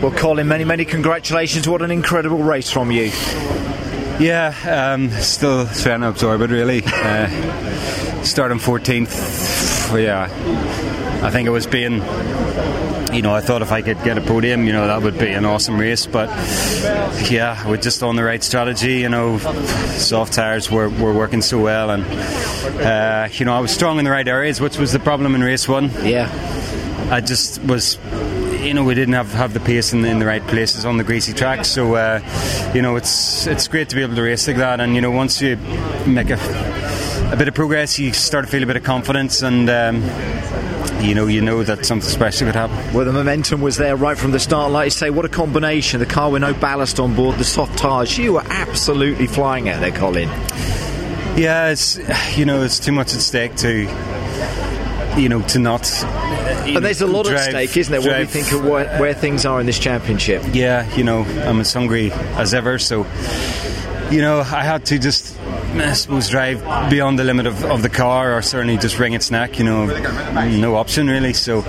Well, Colin, many, many congratulations. What an incredible race from you. Yeah, um, still trying to absorb it really. Uh, starting 14th, yeah, I think it was being, you know, I thought if I could get a podium, you know, that would be an awesome race. But yeah, we're just on the right strategy, you know, soft tires were, were working so well. And, uh, you know, I was strong in the right areas, which was the problem in race one. Yeah. I just was you know we didn't have, have the pace in the, in the right places on the greasy track so uh, you know it's it's great to be able to race like that and you know once you make a, a bit of progress you start to feel a bit of confidence and um, you know, you know that something special could happen. Well, the momentum was there right from the start. Like you say, what a combination. The car with no ballast on board, the soft tyres. You were absolutely flying out there, Colin. Yeah, it's you know, it's too much at stake to you know, to not. But there's a lot drive, at stake, isn't there? When we think of where, where, things are in this championship. Yeah, you know, I'm as hungry as ever, so you know, I had to just I suppose drive beyond the limit of, of the car or certainly just wring its neck you know no option really. So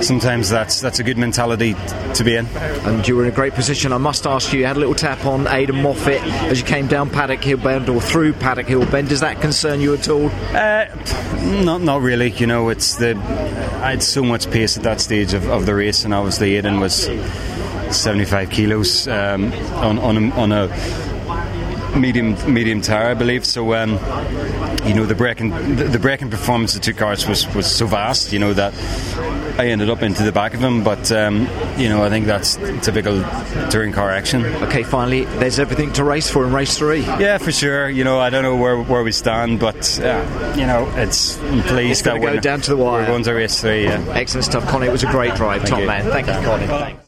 sometimes that's that's a good mentality to be in. And you were in a great position I must ask you. You had a little tap on Aidan Moffat as you came down Paddock Hill Bend or through Paddock Hill Bend. Does that concern you at all? Uh, not not really. You know it's the I had so much pace at that stage of, of the race and obviously Aidan was 75 kilos um, on, on a, on a medium medium tire, I believe. So um, you know the braking the, the braking performance of the two cars was, was so vast, you know that I ended up into the back of them. But um, you know I think that's typical touring car action. Okay, finally, there's everything to race for in race three. Yeah, for sure. You know I don't know where, where we stand, but uh, you know it's I'm pleased it's that we're go down to the wire. We're going to race three. Yeah. Excellent stuff, Connie. It was a great drive, Thank top you. man. Thank you, Connie. Thanks.